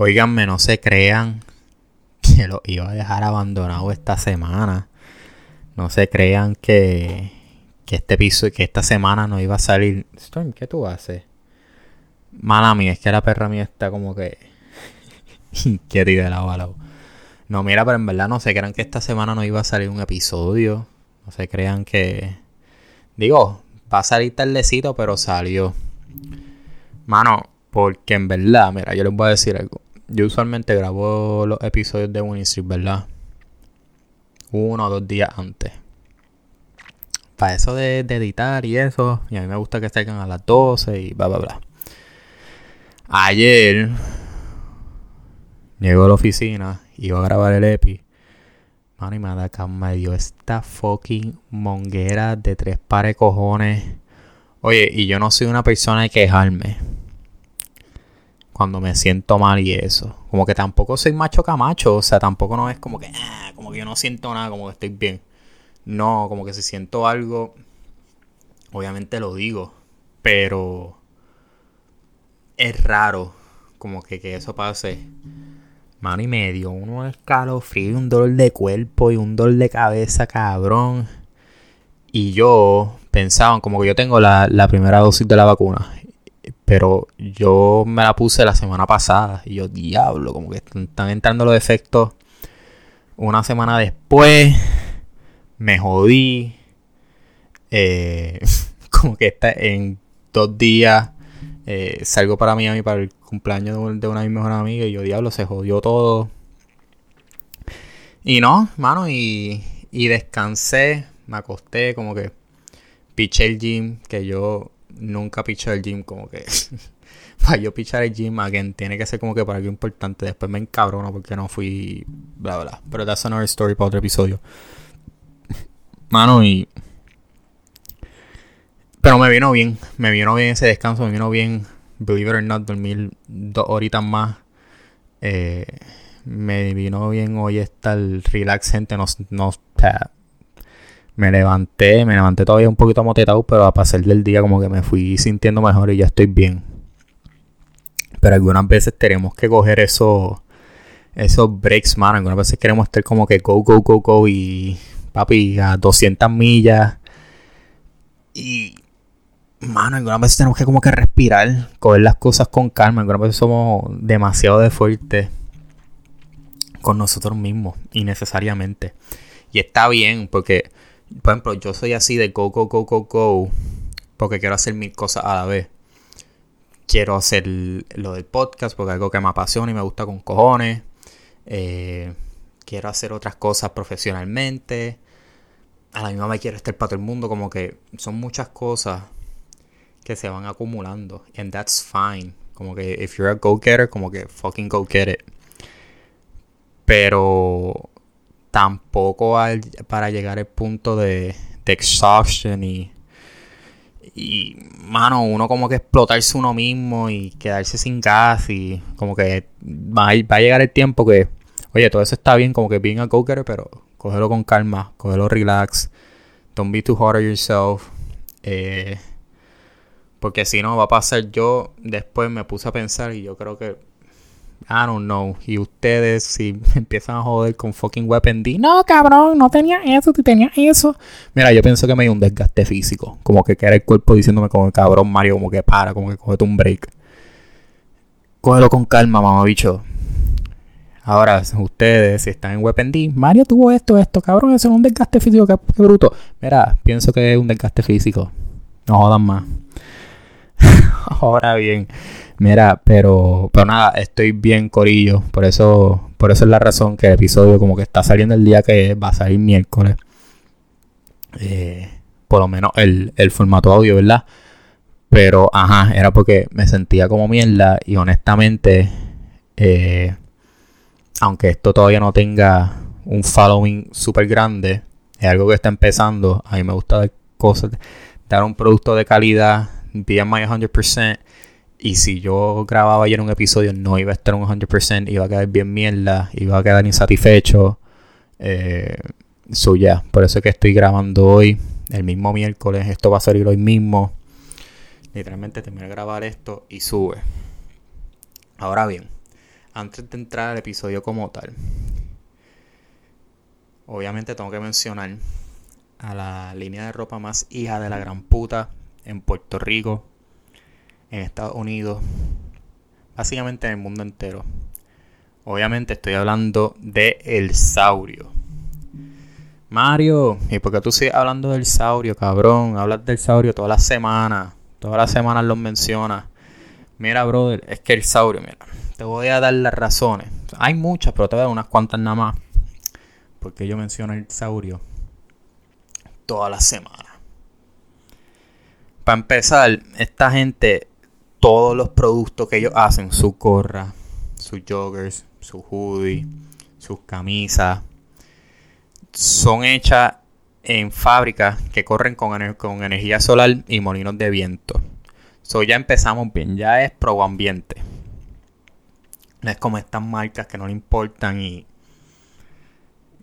Oiganme, no se crean que lo iba a dejar abandonado esta semana. No se crean que, que este piso que esta semana no iba a salir. Storm, ¿qué tú haces? Mala mía, es que la perra mía está como que inquieta de la bala. No, mira, pero en verdad no se crean que esta semana no iba a salir un episodio. No se crean que. Digo, va a salir tardecito, pero salió. Mano, porque en verdad, mira, yo les voy a decir algo. Yo usualmente grabo los episodios de Street, ¿verdad? Uno o dos días antes. Para eso de, editar y eso. Y a mí me gusta que salgan a las 12 y bla, bla, bla. Ayer llego a la oficina, iba a grabar el EPI. Mano, y me me dio esta fucking monguera de tres pares cojones. Oye, y yo no soy una persona de quejarme cuando me siento mal y eso. Como que tampoco soy macho camacho, o sea, tampoco no es como que, ah, como que yo no siento nada, como que estoy bien. No, como que si siento algo, obviamente lo digo, pero es raro como que, que eso pase. Mano y medio, uno escalofrío, un dolor de cuerpo y un dolor de cabeza, cabrón. Y yo pensaba, como que yo tengo la primera dosis de la vacuna. Pero yo me la puse la semana pasada. Y yo, diablo, como que están entrando los efectos. Una semana después, me jodí. Eh, como que está en dos días eh, salgo para Miami para el cumpleaños de una de mis mejores amigas. Y yo, diablo, se jodió todo. Y no, mano, y, y descansé. Me acosté, como que piché el gym. Que yo nunca piché el gym como que para yo pichar el gym again tiene que ser como que para algo importante. Después me encabrono porque no fui bla bla. Pero that's another story para otro episodio. Mano y pero me vino bien me vino bien ese descanso me vino bien believe it or not dormir dos horitas más eh, me vino bien hoy estar relax gente no, no me levanté, me levanté todavía un poquito amotetado, pero a pasar del día como que me fui sintiendo mejor y ya estoy bien. Pero algunas veces tenemos que coger esos, breaks, man. Algunas veces queremos estar como que go, go, go, go y papi a 200 millas. Y, mano, algunas veces tenemos que como que respirar, coger las cosas con calma. Algunas veces somos demasiado de fuertes con nosotros mismos, innecesariamente. Y está bien, porque por ejemplo, yo soy así de go, go, go, go, go, porque quiero hacer mil cosas a la vez. Quiero hacer lo del podcast porque es algo que me apasiona y me gusta con cojones. Eh, quiero hacer otras cosas profesionalmente. A la misma vez quiero estar para todo el mundo. Como que son muchas cosas que se van acumulando. And that's fine. Como que if you're a go-getter, como que fucking go get it. Pero tampoco para llegar al punto de, de exhaustion y, y, mano, uno como que explotarse uno mismo y quedarse sin gas y como que va a, va a llegar el tiempo que, oye, todo eso está bien, como que bien a go pero cógelo con calma, cógelo relax, don't be too hard on yourself, eh, porque si no va a pasar. Yo, después me puse a pensar y yo creo que I don't know. Y ustedes, si empiezan a joder con fucking Weapon D, no, cabrón, no tenía eso, tú tenías eso. Mira, yo pienso que me dio un desgaste físico. Como que era el cuerpo diciéndome como cabrón Mario, como que para, como que cógete un break. Cógelo con calma, mamá bicho. Ahora, ustedes, si están en Weapon D, Mario tuvo esto, esto, cabrón, eso es un desgaste físico, qué bruto. Mira, pienso que es un desgaste físico. No jodan más. Ahora bien. Mira, pero, pero nada, estoy bien corillo. Por eso, por eso es la razón que el episodio como que está saliendo el día que va a salir miércoles. Eh, por lo menos el, el formato audio, ¿verdad? Pero, ajá, era porque me sentía como mierda y honestamente, eh, aunque esto todavía no tenga un following súper grande, es algo que está empezando. A mí me gusta dar cosas, dar un producto de calidad, be my 100%. Y si yo grababa ayer un episodio, no iba a estar un 100%, iba a quedar bien mierda, iba a quedar insatisfecho. Eh, ya, por eso es que estoy grabando hoy, el mismo miércoles. Esto va a salir hoy mismo. Literalmente terminé de grabar esto y sube. Ahora bien, antes de entrar al episodio como tal, obviamente tengo que mencionar a la línea de ropa más hija de la gran puta en Puerto Rico, en Estados Unidos, básicamente en el mundo entero. Obviamente estoy hablando de El Saurio. Mario, ¿y por qué tú sigues hablando del Saurio, cabrón? Hablas del Saurio todas las semanas. Todas las semanas lo mencionas. Mira, brother, es que el Saurio, mira, te voy a dar las razones. Hay muchas, pero te voy a dar unas cuantas nada más. Porque yo menciono el Saurio todas las semanas. Para empezar, esta gente, todos los productos que ellos hacen, su corra, sus joggers, su hoodie, sus camisas, son hechas en fábricas que corren con, con energía solar y molinos de viento. So ya empezamos bien, ya es pro ambiente. No es como estas marcas que no le importan y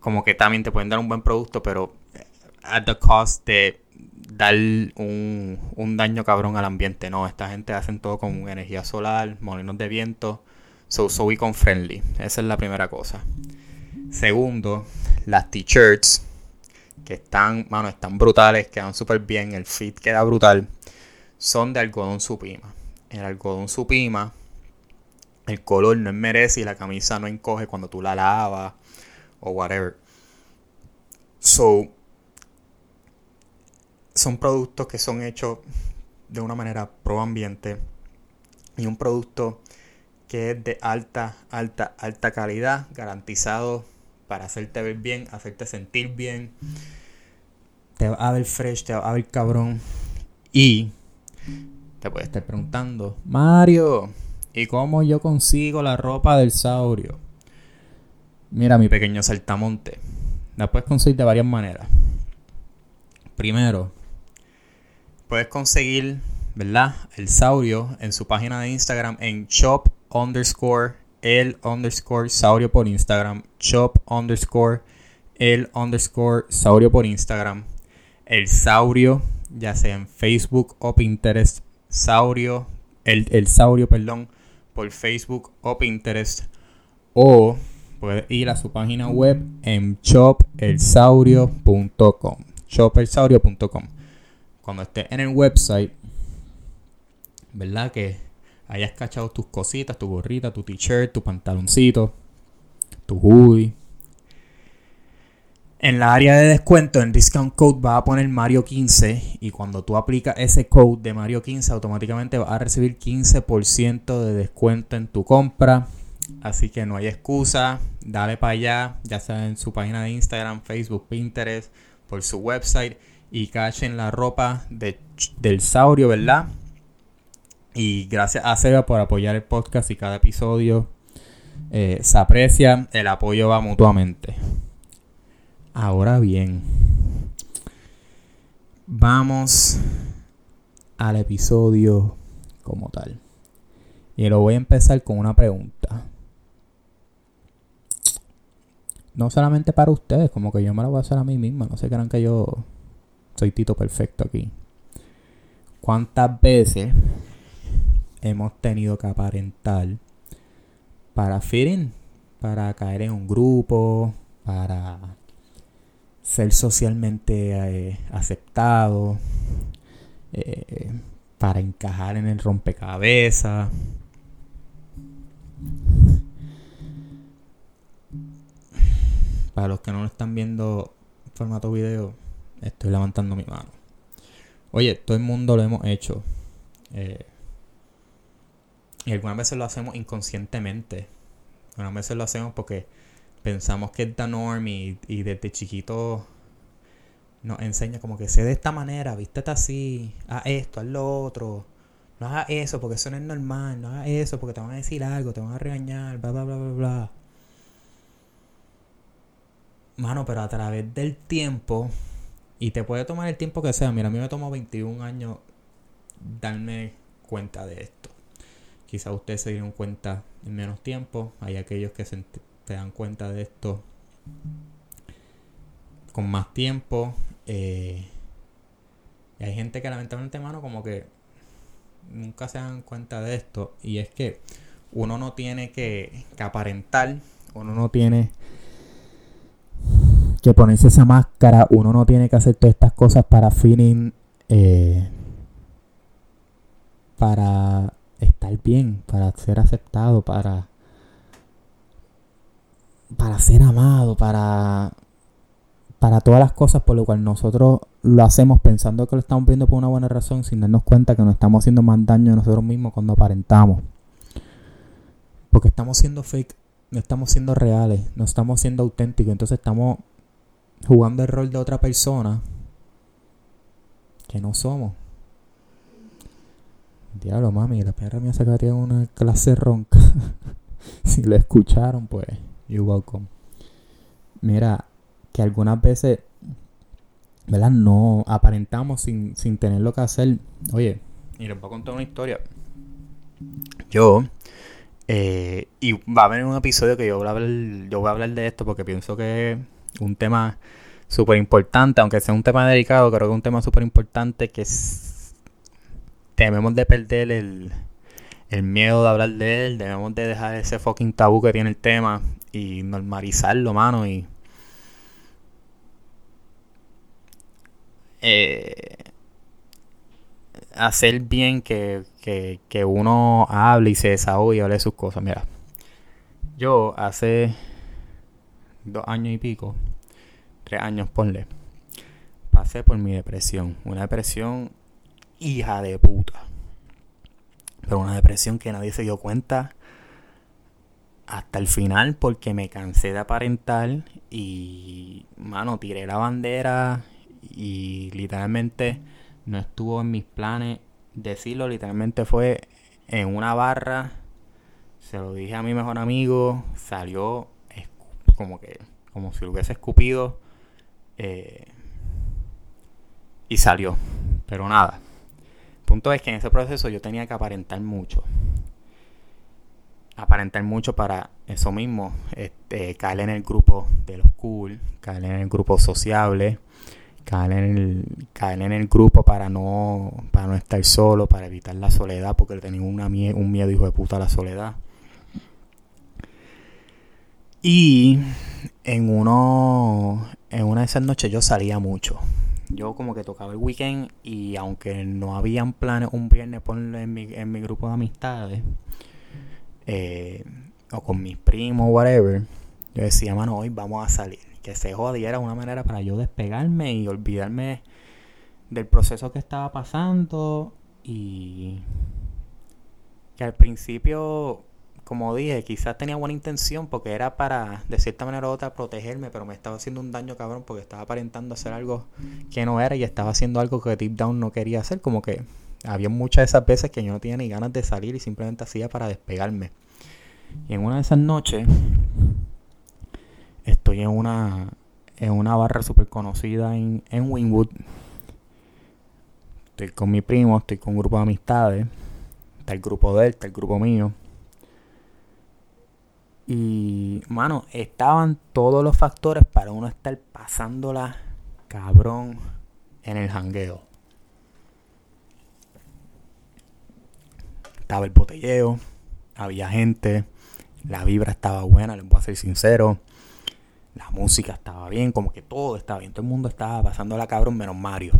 como que también te pueden dar un buen producto, pero at the cost de dar un, un daño cabrón al ambiente. No, esta gente hacen todo con energía solar, molinos de viento. So, so we con friendly. Esa es la primera cosa. Segundo, las t-shirts que están, mano, están brutales, quedan súper bien, el fit queda brutal. Son de algodón supima. El algodón supima, el color no merece y la camisa no encoge cuando tú la lavas o whatever. So, son productos que son hechos de una manera pro ambiente y un producto que es de alta, alta, alta calidad, garantizado para hacerte ver bien, hacerte sentir bien. Te va a ver fresh, te va a ver cabrón. Y te puedes estar preguntando, Mario, ¿y cómo yo consigo la ropa del saurio? Mira, mi pequeño saltamonte. La puedes conseguir de varias maneras. Primero, puedes conseguir, ¿verdad? El saurio en su página de Instagram en shop underscore el underscore saurio por Instagram, shop underscore el underscore saurio por Instagram, el saurio, ya sea en Facebook o Pinterest, saurio, el, el saurio, perdón, por Facebook o Pinterest, o puedes ir a su página web en shopelsaurio.com, shopelsaurio.com. Cuando estés en el website, ¿verdad? Que hayas cachado tus cositas, tu gorrita, tu t-shirt, tu pantaloncito, tu hoodie. En la área de descuento, en Discount Code, va a poner Mario 15 y cuando tú aplicas ese code de Mario 15, automáticamente vas a recibir 15% de descuento en tu compra. Así que no hay excusa, dale para allá, ya sea en su página de Instagram, Facebook, Pinterest, por su website y cachen la ropa de, del saurio, ¿verdad? Y gracias a Seba por apoyar el podcast y cada episodio eh, se aprecia, el apoyo va mutuamente. Ahora bien, vamos al episodio como tal. Y lo voy a empezar con una pregunta. No solamente para ustedes, como que yo me la voy a hacer a mí misma. No se crean que yo soy Tito perfecto aquí. ¿Cuántas veces hemos tenido que aparentar para fit para caer en un grupo, para ser socialmente eh, aceptado, eh, para encajar en el rompecabezas. Para los que no lo están viendo en formato video, estoy levantando mi mano. Oye, todo el mundo lo hemos hecho. Eh, y algunas veces lo hacemos inconscientemente. Algunas veces lo hacemos porque pensamos que es the norm y, desde chiquito nos enseña como que sé de esta manera, vístete así, haz esto, haz lo otro. No hagas eso porque eso no es normal, no hagas eso porque te van a decir algo, te van a regañar, bla, bla, bla, bla, bla. Mano, pero a través del tiempo, y te puede tomar el tiempo que sea, mira, a mí me tomó 21 años darme cuenta de esto. Quizá ustedes se dieron cuenta en menos tiempo. Hay aquellos que se, dan cuenta de esto con más tiempo. Eh, y hay gente que lamentablemente, mano, como que nunca se dan cuenta de esto. Y es que uno no tiene que, aparentar, uno no tiene que ponerse esa máscara, uno no tiene que hacer todas estas cosas para feeling, eh, para estar bien, para ser aceptado, para para ser amado, para para todas las cosas por lo cual nosotros lo hacemos pensando que lo estamos viendo por una buena razón sin darnos cuenta que nos estamos haciendo más daño a nosotros mismos cuando aparentamos. Porque estamos siendo fake, no estamos siendo reales, no estamos siendo auténticos, entonces estamos jugando el rol de otra persona que no somos. Diablo, mami, la perra me sacaría una clase ronca. si lo escucharon, pues, you're welcome. Mira, que algunas veces, ¿verdad? No aparentamos sin, sin tener lo que hacer. Oye, y les voy a contar una historia. Yo, eh, y va a haber un episodio que yo voy a hablar, yo voy a hablar de esto porque pienso que un tema súper importante, aunque sea un tema delicado, creo que es un tema súper importante que es, debemos de perder el, el miedo de hablar de él, debemos de dejar ese fucking tabú que tiene el tema y normalizarlo, mano, y eh, hacer bien que, uno hable y se desahogue y hable de sus cosas. Mira, yo hace dos años y pico, tres años, ponle, pasé por mi depresión. Una depresión hija de puta. Pero una depresión que nadie se dio cuenta hasta el final porque me cansé de aparentar y, mano, tiré la bandera y literalmente no estuvo en mis planes decirlo, literalmente fue en una barra, se lo dije a mi mejor amigo, salió como que, como si lo hubiese escupido eh, y salió, pero nada. El punto es que en ese proceso yo tenía que aparentar mucho. Aparentar mucho para eso mismo, este, caer en el grupo de los cool, caer en el grupo sociable, caer en el, caer en el grupo para no, para no estar solo, para evitar la soledad, porque tenía una, un miedo hijo de puta a la soledad. Y en uno, en una de esas noches yo salía mucho. Yo como que tocaba el weekend y aunque no habían planes un viernes ponerlo en mi, en mi grupo de amistades, eh, o con mis primos, whatever, yo decía, mano, hoy vamos a salir que se jodiera una manera para yo despegarme y olvidarme del proceso que estaba pasando y que al principio como dije quizás tenía buena intención porque era para de cierta manera u otra protegerme pero me estaba haciendo un daño cabrón porque estaba aparentando hacer algo que no era y estaba haciendo algo que deep down no quería hacer como que había muchas de esas veces que yo no tenía ni ganas de salir y simplemente hacía para despegarme y en una de esas noches Estoy en una, en una barra súper conocida en, en Winwood. Estoy con mi primo, estoy con un grupo de amistades. Está el grupo de él, está el grupo mío. Y, mano, estaban todos los factores para uno estar pasándola cabrón en el jangueo. Estaba el botelleo, había gente, la vibra estaba buena, les voy a ser sincero. La música estaba bien, como que todo estaba bien. Todo el mundo estaba pasando la cabrón menos Mario.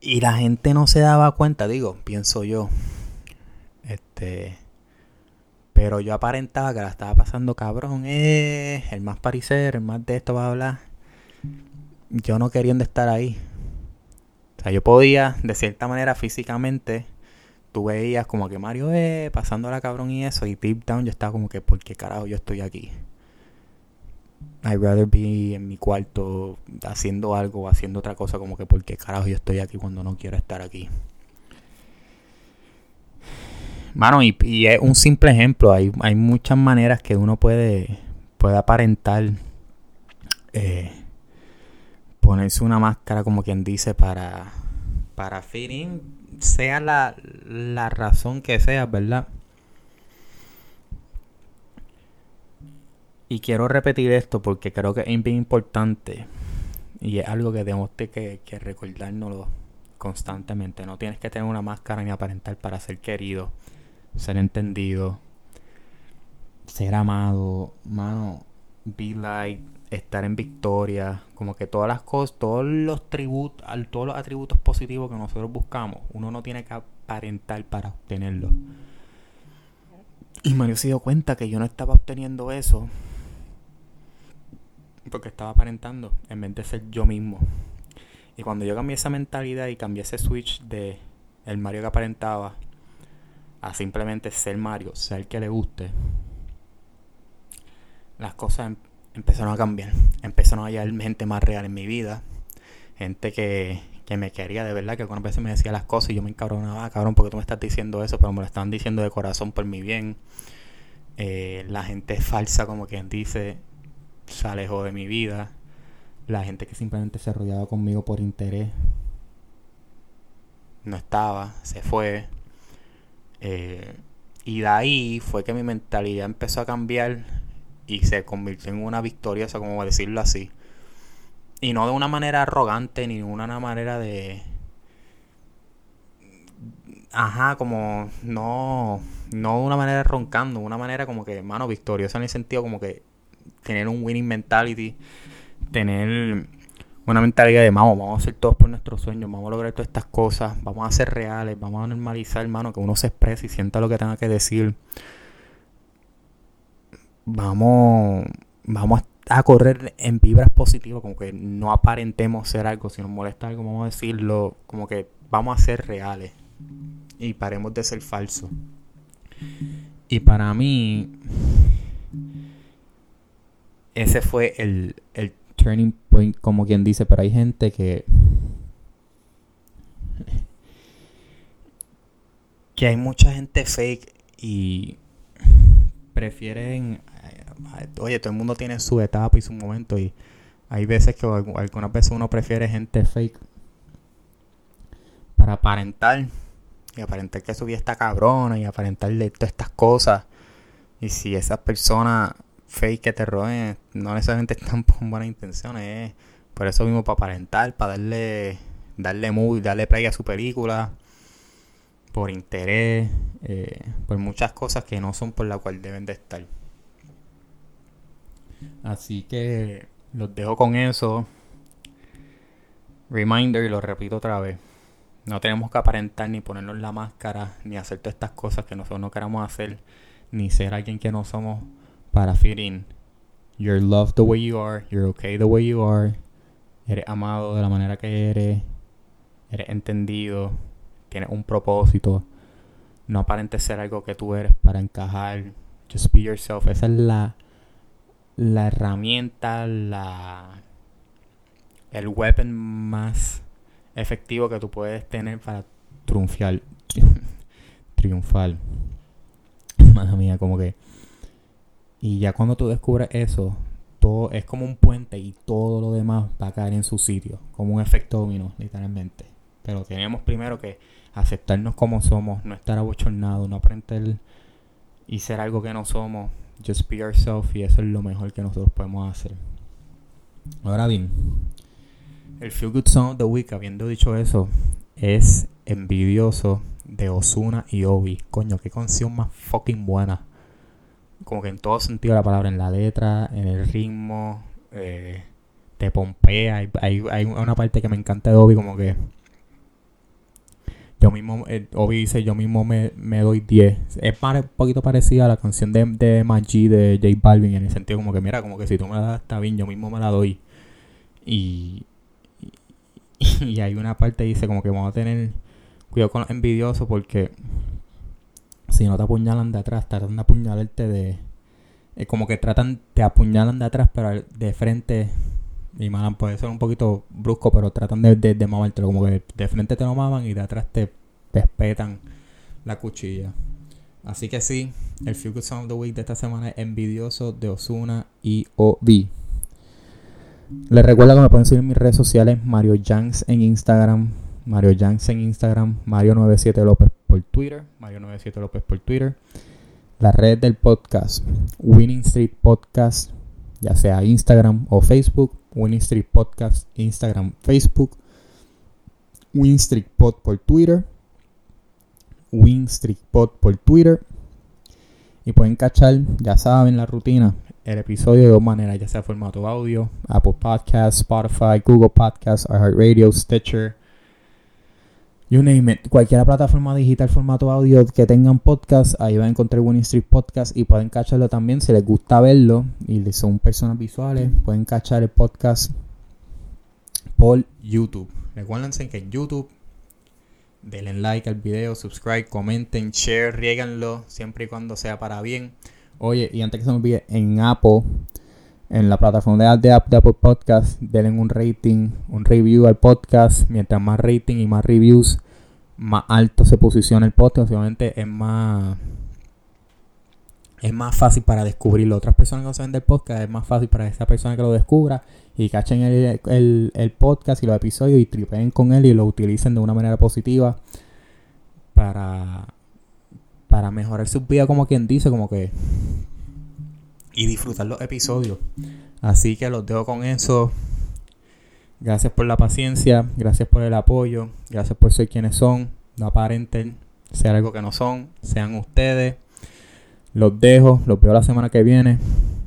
Y la gente no se daba cuenta, digo, pienso yo. Este. Pero yo aparentaba que la estaba pasando cabrón. Eh, el más parecer, el más de esto va a hablar. Yo no queriendo estar ahí. O sea, yo podía, de cierta manera, físicamente, tú veías como que Mario, eh, pasando la cabrón y eso, y deep down yo estaba como que, ¿por qué carajo yo estoy aquí? I'd rather be en mi cuarto haciendo algo o haciendo otra cosa, como que, ¿por qué carajo yo estoy aquí cuando no quiero estar aquí? Mano, y, es un simple ejemplo, hay, hay muchas maneras que uno puede, puede aparentar. Eh, ponerse una máscara como quien dice para para fitting sea la, la razón que sea, ¿verdad? Y quiero repetir esto porque creo que es bien importante y es algo que tenemos que, que recordárnoslo constantemente. No tienes que tener una máscara ni aparentar para ser querido, ser entendido, ser amado, mano, be like, estar en victoria, como que todas las cosas, todos los tributos, todos los atributos positivos que nosotros buscamos, uno no tiene que aparentar para obtenerlo. Y Mario se dio cuenta que yo no estaba obteniendo eso porque estaba aparentando en vez de ser yo mismo. Y cuando yo cambié esa mentalidad y cambié ese switch de el Mario que aparentaba a simplemente ser Mario, ser el que le guste, las cosas em, empezaron a cambiar. Empezaron a hallar gente más real en mi vida. Gente que, que me quería de verdad, que algunas veces me decía las cosas y yo me encabronaba, ah, cabrón, porque tú me estás diciendo eso, pero me lo están diciendo de corazón por mi bien. Eh, la gente falsa, como quien dice, se alejó de mi vida. La gente que simplemente se rodeaba conmigo por interés no estaba, se fue. Eh, y de ahí fue que mi mentalidad empezó a cambiar y se convirtió en una victoriosa, como decirlo así. Y no de una manera arrogante ni de una manera de... Ajá, como no, no de una manera roncando, una manera como que, mano, victoriosa en el sentido como que tener un winning mentality, tener una mentalidad de, vamos, vamos a hacer todo por nuestros sueños, vamos a lograr todas estas cosas, vamos a ser reales, vamos a normalizar, hermano, que uno se exprese y sienta lo que tenga que decir. Vamos, vamos a correr en vibras positivas, como que no aparentemos ser algo, si nos molesta algo, vamos a decirlo, como que vamos a ser reales y paremos de ser falsos. Y para mí, ese fue el, el turning point, como quien dice, pero hay gente que... que hay mucha gente fake y prefieren... Eh, oye, todo el mundo tiene su etapa y su momento y hay veces que algunas veces uno prefiere gente fake para aparentar y aparentar que su vida está cabrona y aparentar de todas estas cosas. Y si esas personas fake que te roben no necesariamente están con buenas intenciones. Por eso mismo para aparentar, para darle, darle mood, darle play a su película. Por interés, eh, por muchas cosas que no son por la cual deben de estar. Así que los dejo con eso. Reminder y lo repito otra vez. No tenemos que aparentar ni ponernos la máscara, ni hacer todas estas cosas que nosotros no queramos hacer, ni ser alguien que no somos para fit in. You're loved the way you are, you're okay the way you are. Eres amado de la manera que eres. Eres entendido. Tienes un propósito. No aparentes ser algo que tú eres para encajar. Just be yourself. Esa es la, la herramienta, la, el weapon más efectivo que tú puedes tener para triunfar. triunfar. Madre mía, como que y ya cuando tú descubres eso, todo es como un puente y todo lo demás va a caer en su sitio, como un efecto dominó, literalmente. Pero tenemos primero que aceptarnos como somos, no estar abochornados, no aprender y ser algo que no somos. Just be yourself y eso es lo mejor que nosotros podemos hacer. Ahora bien, el Feel Good Song of the Week, habiendo dicho eso, es envidioso de Osuna y Obi. Coño, qué canción más fucking buena como que en todo sentido la palabra, en la letra, en el ritmo, eh, te pompea. Hay, hay, una parte que me encanta de Obi, como que yo mismo, eh, Obi dice, yo mismo me, doy 10. Es un poquito parecida a la canción de, de Maggi de J Balvin, en el sentido como que, mira, como que si tú me la das, está bien, yo mismo me la doy. Y, y, hay una parte que dice como que vamos a tener cuidado con los envidiosos porque si no te apuñalan de atrás, tratan de apuñalarte de... Es como que tratan, te apuñalan de atrás, pero de frente... Y malan, puede ser un poquito brusco, pero tratan de, de, mamártelo. Como que de frente te lo maman y de atrás te respetan la cuchilla. Así que sí, el Feel Sound of the Week de esta semana es envidioso de Osuna y OB. Les recuerdo que me pueden seguir en mis redes sociales, Mario Janks en Instagram, Mario Janks en Instagram, Mario97 López por Twitter, Mario97 López por Twitter. La red del podcast, Winning Street Podcast, ya sea Instagram o Facebook, Winning Street Podcast, Instagram, Facebook. WinStreakPod por Twitter. WinStreakPod por Twitter. Y pueden cachar, ya saben la rutina, el episodio de dos maneras, ya sea formato audio, Apple Podcasts, Spotify, Google Podcasts, iHeartRadio, Stitcher, you. Cualquier plataforma digital, formato audio que tengan podcast, ahí van a encontrar Winning Street Podcast y pueden cacharlo también si les gusta verlo y son personas visuales, pueden cachar el podcast por YouTube. Recuérdense que en YouTube denle like al video, subscribe, comenten, share, rieganlo siempre y cuando sea para bien. Oye, y antes que se me olvide, en Apple, en la plataforma de, de, Apple Podcast, denle un rating, un review al podcast. Mientras más rating y más reviews, más alto se posiciona el podcast. Obviamente es más es más fácil para descubrirlo. Otras personas que no saben del podcast, es más fácil para esa persona que lo descubra y cachen el, el, podcast y los episodios y tripeen con él y lo utilicen de una manera positiva para, para mejorar su vida, como quien dice, como que. Y disfrutar los episodios. Así que los dejo con eso. Gracias por la paciencia, gracias por el apoyo, gracias por ser quienes son. No aparenten ser algo que no son, sean ustedes. Los dejo, los veo la semana que viene.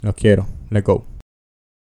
Los quiero. Let's go.